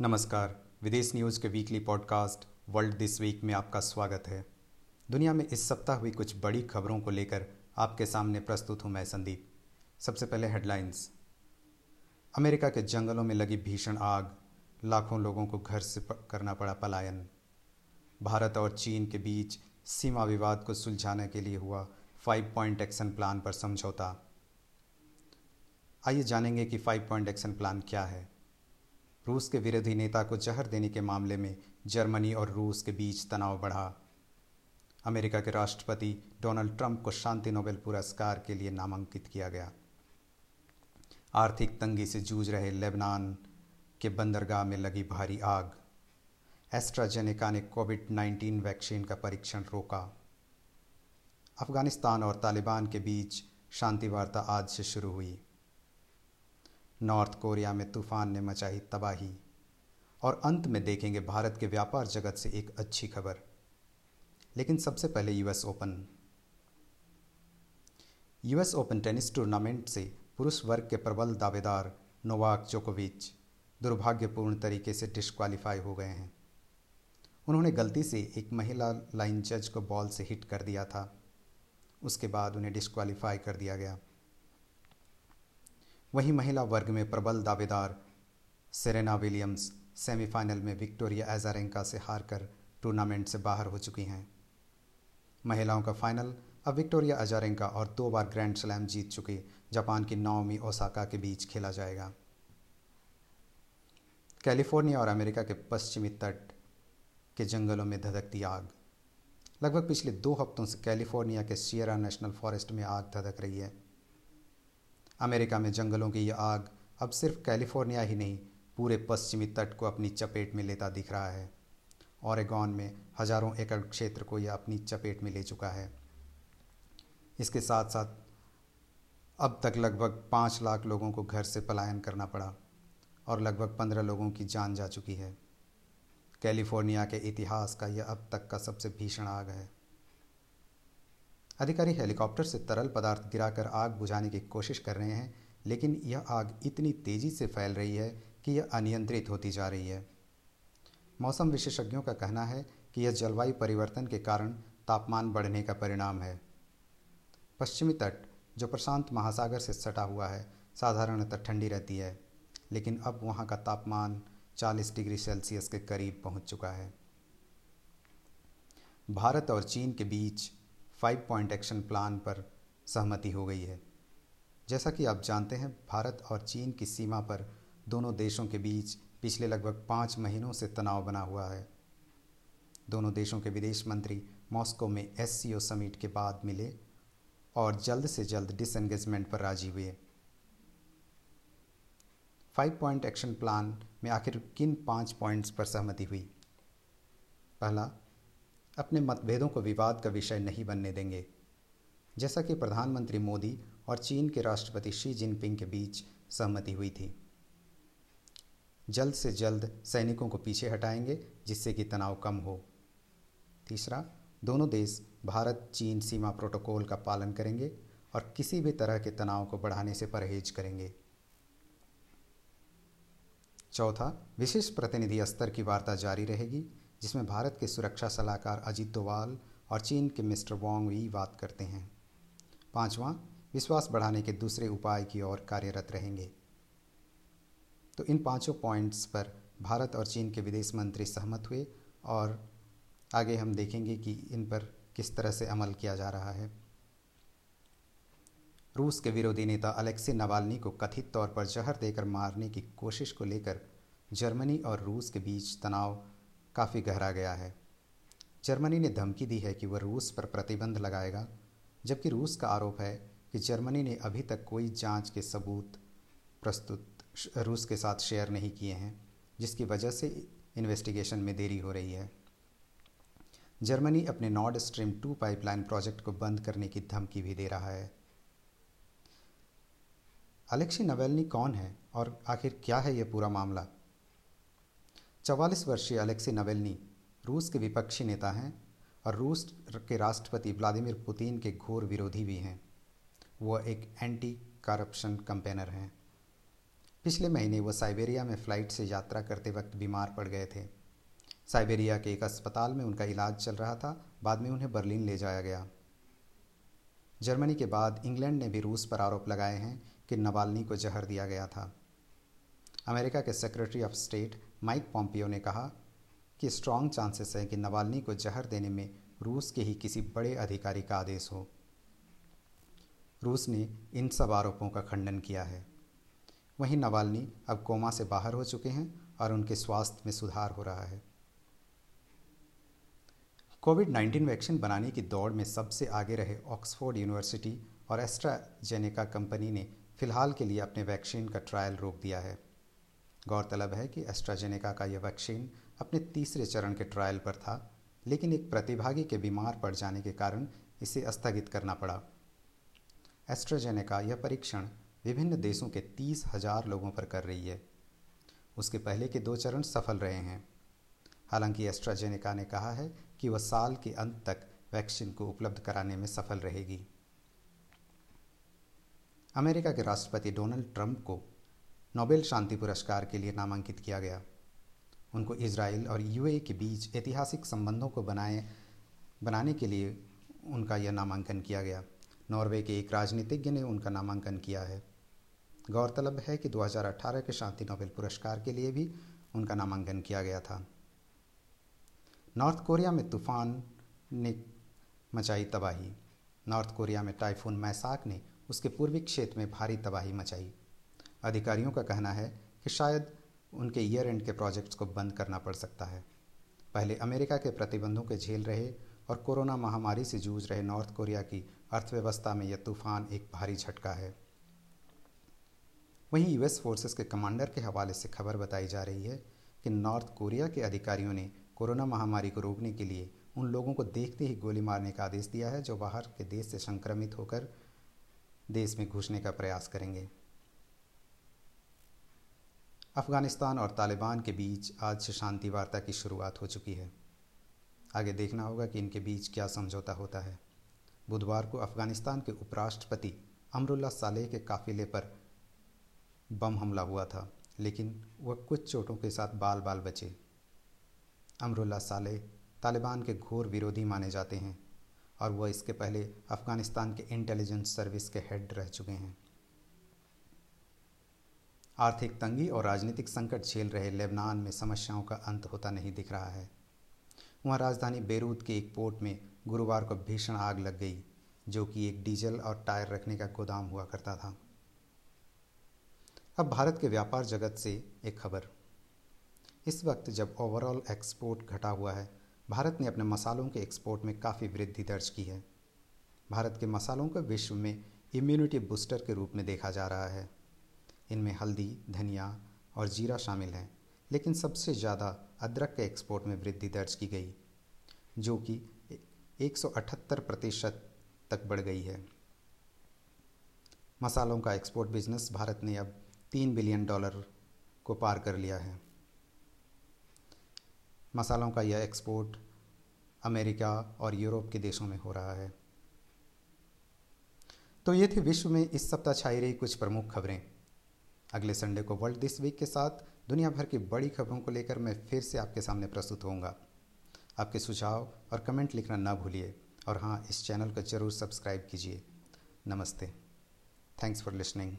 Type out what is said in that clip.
नमस्कार, विदेश न्यूज़ के weekly podcast world this week में आपका स्वागत है। दुनिया में इस सप्ताह हुई कुछ बड़ी खबरों को लेकर आपके सामने प्रस्तुत हूँ मैं संदीप। सबसे पहले हेडलाइंस। अमेरिका के जंगलों में लगी भीषण आग, लाखों लोगों को घर से करना पड़ा पलायन। भारत और चीन के बीच सीमा विवाद को सुलझाने के लिए हुआ फाइव पॉइंट एक्शन प्लान पर समझौता। आइए जानेंगे कि फाइव पॉइंट एक्शन प्लान क्या है। रूस के विरोधी नेता को जहर देने के मामले में जर्मनी और रूस के बीच तनाव बढ़ा। अमेरिका के राष्ट्रपति डोनाल्ड ट्रंप को शांति नोबेल पुरस्कार के लिए नामांकित किया गया। आर्थिक तंगी से जूझ रहे लेबनान के बंदरगाह में लगी भारी आग। एस्ट्राजेनेका ने कोविड 19 वैक्सीन का परीक्षण रोका। अफ़गानिस्तान और तालिबान के बीच शांति वार्ता आज से शुरू हुई। नॉर्थ कोरिया में तूफ़ान ने मचाई तबाही। और अंत में देखेंगे भारत के व्यापार जगत से एक अच्छी खबर। लेकिन सबसे पहले US open. US open tennis tournament से पुरुष वर्ग के प्रबल दावेदार नोवाक जोकोविच दुर्भाग्यपूर्ण तरीके से डिस्क्वालीफाई हो गए हैं। उन्होंने गलती से एक महिला लाइन जज को बॉल से हिट कर दिया था। उसके बाद उन्हें डिस्क्वालीफाई कर दिया गया। वहीं महिला वर्ग में प्रबल दावेदार सेरेना विलियम्स सेमीफाइनल में विक्टोरिया एजारेंका से हारकर टूर्नामेंट से बाहर हो चुकी हैं। महिलाओं का फाइनल अब विक्टोरिया अजारेंका और दो बार ग्रैंड स्लैम जीत चुके जापान की नाओमी ओसाका के बीच खेला जाएगा। कैलिफ़ोर्निया और अमेरिका के पश्चिमी तट के जंगलों में धधकती आग। लगभग पिछले दो हफ्तों से कैलिफ़ोर्निया के सियरा नेशनल फॉरेस्ट में आग धधक रही है। अमेरिका में जंगलों की यह आग अब सिर्फ़ कैलिफ़ोर्निया ही नहीं, पूरे पश्चिमी तट को अपनी चपेट में लेता दिख रहा है। ओरेगॉन में हज़ारों एकड़ क्षेत्र को यह अपनी चपेट में ले चुका है। इसके साथ साथ अब तक लगभग पाँच लाख लोगों को घर से पलायन करना पड़ा और लगभग पंद्रह लोगों की जान जा चुकी है। कैलिफ़ोर्निया के इतिहास का यह अब तक का सबसे भीषण आग है। अधिकारी हेलीकॉप्टर से तरल पदार्थ गिराकर आग बुझाने की कोशिश कर रहे हैं, लेकिन यह आग इतनी तेज़ी से फैल रही है कि यह अनियंत्रित होती जा रही है। मौसम विशेषज्ञों का कहना है कि यह जलवायु परिवर्तन के कारण तापमान बढ़ने का परिणाम है। पश्चिमी तट, जो प्रशांत महासागर से सटा हुआ है, साधारणतः ठंडी रहती है, लेकिन अब वहाँ का तापमान 40 डिग्री सेल्सियस के करीब पहुँच चुका है। भारत और चीन के बीच फाइव पॉइंट एक्शन प्लान पर सहमति हो गई है। जैसा कि आप जानते हैं, भारत और चीन की सीमा पर दोनों देशों के बीच पिछले लगभग पाँच महीनों से तनाव बना हुआ है। दोनों देशों के विदेश मंत्री मॉस्को में एससीओ समिट के बाद मिले और जल्द से जल्द डिसएंगेजमेंट पर राज़ी हुए। फाइव पॉइंट एक्शन प्लान में आखिर किन पाँच पॉइंट्स पर सहमति हुई? पहला अपने मतभेदों को विवाद का विषय नहीं बनने देंगे। जैसा कि प्रधानमंत्री मोदी और चीन के राष्ट्रपति शी जिनपिंग के बीच सहमति हुई थी। जल्द से जल्द सैनिकों को पीछे हटाएँगे, जिससे कि तनाव कम हो। तीसरा, दोनों देश भारत चीन सीमा प्रोटोकॉल का पालन करेंगे और किसी भी तरह के तनाव को बढ़ाने से परहेज करेंगे। चौथा विशेष प्रतिनिधि स्तर की वार्ता जारी रहेगी जिसमें भारत के सुरक्षा सलाहकार अजीत डोवाल और चीन के मिस्टर वांग वी बात करते हैं। पांचवा, विश्वास बढ़ाने के दूसरे उपाय की ओर कार्यरत रहेंगे। तो इन पाँचों पॉइंट्स पर भारत और चीन के विदेश मंत्री सहमत हुए और आगे हम देखेंगे कि इन पर किस तरह से अमल किया जा रहा है। रूस के विरोधी नेता अलेक्सी नवालनी को कथित तौर पर जहर देकर मारने की कोशिश को लेकर जर्मनी और रूस के बीच तनाव काफ़ी गहरा गया है। जर्मनी ने धमकी दी है कि वह रूस पर प्रतिबंध लगाएगा, जबकि रूस का आरोप है कि जर्मनी ने अभी तक कोई जाँच के सबूत प्रस्तुत रूस के साथ शेयर नहीं किए हैं, जिसकी वजह से इन्वेस्टिगेशन में देरी हो रही है। जर्मनी अपने Nord Stream two pipeline project को बंद करने की धमकी भी दे रहा है। अलेक्सी नवेलनी कौन है और आखिर क्या है यह पूरा मामला? चवालीस वर्षीय अलेक्सी नवेलनी रूस के विपक्षी नेता हैं और रूस के राष्ट्रपति व्लादिमीर पुतिन के घोर विरोधी भी हैं। वह एक एंटी करप्शन कंपेनर हैं। पिछले महीने वह साइबेरिया में फ़्लाइट से यात्रा करते वक्त बीमार पड़ गए थे। साइबेरिया के एक अस्पताल में उनका इलाज चल रहा था, बाद में उन्हें बर्लिन ले जाया गया। जर्मनी के बाद इंग्लैंड ने भी रूस पर आरोप लगाए हैं कि नवालनी को जहर दिया गया था। अमेरिका के secretary of state Mike Pompeo ने कहा कि स्ट्रॉन्ग चांसेस हैं कि नवालनी को जहर देने में रूस के ही किसी बड़े अधिकारी का आदेश हो। रूस ने इन सब आरोपों का खंडन किया है। वहीं नवालनी अब कोमा से बाहर हो चुके हैं और उनके स्वास्थ्य में सुधार हो रहा है। कोविड 19 वैक्सीन बनाने की दौड़ में सबसे आगे रहे ऑक्सफोर्ड यूनिवर्सिटी और एस्ट्राजेनेका कंपनी ने फ़िलहाल के लिए अपने वैक्सीन का ट्रायल रोक दिया है। गौरतलब है कि एस्ट्राजेनेका का यह वैक्सीन अपने तीसरे चरण के ट्रायल पर था, लेकिन एक प्रतिभागी के बीमार पड़ जाने के कारण इसे स्थगित करना पड़ा। एस्ट्राजेनेका यह परीक्षण विभिन्न देशों के तीस हज़ार लोगों पर कर रही है। उसके पहले के दो चरण सफल रहे हैं। हालाँकि एस्ट्राजेनेका ने कहा है कि वह साल के अंत तक वैक्सीन को उपलब्ध कराने में सफल रहेगी। अमेरिका के राष्ट्रपति डोनाल्ड ट्रंप को नोबेल शांति पुरस्कार के लिए नामांकित किया गया। उनको इसराइल और यूए के बीच ऐतिहासिक संबंधों को बनाए, बनाने के लिए उनका यह नामांकन किया गया। नॉर्वे के एक राजनीतिज्ञ ने उनका नामांकन किया है। गौरतलब है कि 2018 के शांति नोबेल पुरस्कार के लिए भी उनका नामांकन किया गया था। नॉर्थ कोरिया में तूफ़ान ने मचाई तबाही। नॉर्थ कोरिया में टाइफून मैसाक ने उसके पूर्वी क्षेत्र में भारी तबाही मचाई। अधिकारियों का कहना है कि शायद उनके ईयर एंड के प्रोजेक्ट्स को बंद करना पड़ सकता है। पहले अमेरिका के प्रतिबंधों के झेल रहे और कोरोना महामारी से जूझ रहे नॉर्थ कोरिया की अर्थव्यवस्था में यह तूफ़ान एक भारी झटका है। वहीं यूएस फोर्सेस के कमांडर के हवाले से खबर बताई जा रही है कि नॉर्थ कोरिया के अधिकारियों ने कोरोना महामारी को रोकने के लिए उन लोगों को देखते ही गोली मारने का आदेश दिया है जो बाहर के देश से संक्रमित होकर देश में घुसने का प्रयास करेंगे। अफ़गानिस्तान और तालिबान के बीच आज से शांति वार्ता की शुरुआत हो चुकी है। आगे देखना होगा कि इनके बीच क्या समझौता होता है। बुधवार को अफ़गानिस्तान के उपराष्ट्रपति अमरुल्ला सालेह के काफिले पर बम हमला हुआ था, लेकिन वह कुछ चोटों के साथ बाल बाल बचे। अमरुल्ला सालेह तालिबान के घोर विरोधी माने जाते हैं और वह इसके पहले अफ़गानिस्तान के इंटेलिजेंस सर्विस के हेड रह चुके हैं। आर्थिक तंगी और राजनीतिक संकट झेल रहे लेबनान में समस्याओं का अंत होता नहीं दिख रहा है। वहाँ राजधानी बेरूत के एक पोर्ट में गुरुवार को भीषण आग लग गई, जो कि एक डीजल और टायर रखने का गोदाम हुआ करता था। अब भारत के व्यापार जगत से एक खबर। इस वक्त जब ओवरऑल एक्सपोर्ट घटा हुआ है, भारत ने अपने मसालों के एक्सपोर्ट में काफ़ी वृद्धि दर्ज की है। भारत के मसालों को विश्व में इम्यूनिटी बूस्टर के रूप में देखा जा रहा है। इनमें हल्दी, धनिया और जीरा शामिल हैं, लेकिन सबसे ज़्यादा अदरक के एक्सपोर्ट में वृद्धि दर्ज की गई, जो कि 178 प्रतिशत तक बढ़ गई है। मसालों का एक्सपोर्ट बिज़नेस भारत ने अब तीन बिलियन डॉलर को पार कर लिया है। मसालों का यह एक्सपोर्ट अमेरिका और यूरोप के देशों में हो रहा है। तो ये थी विश्व में इस सप्ताह छाई रही कुछ प्रमुख खबरें। अगले संडे को वर्ल्ड दिस वीक के साथ दुनिया भर की बड़ी खबरों को लेकर मैं फिर से आपके सामने प्रस्तुत होऊँगा। आपके सुझाव और कमेंट लिखना ना भूलिए और हाँ इस चैनल को ज़रूर सब्सक्राइब कीजिए। नमस्ते। Thanks for listening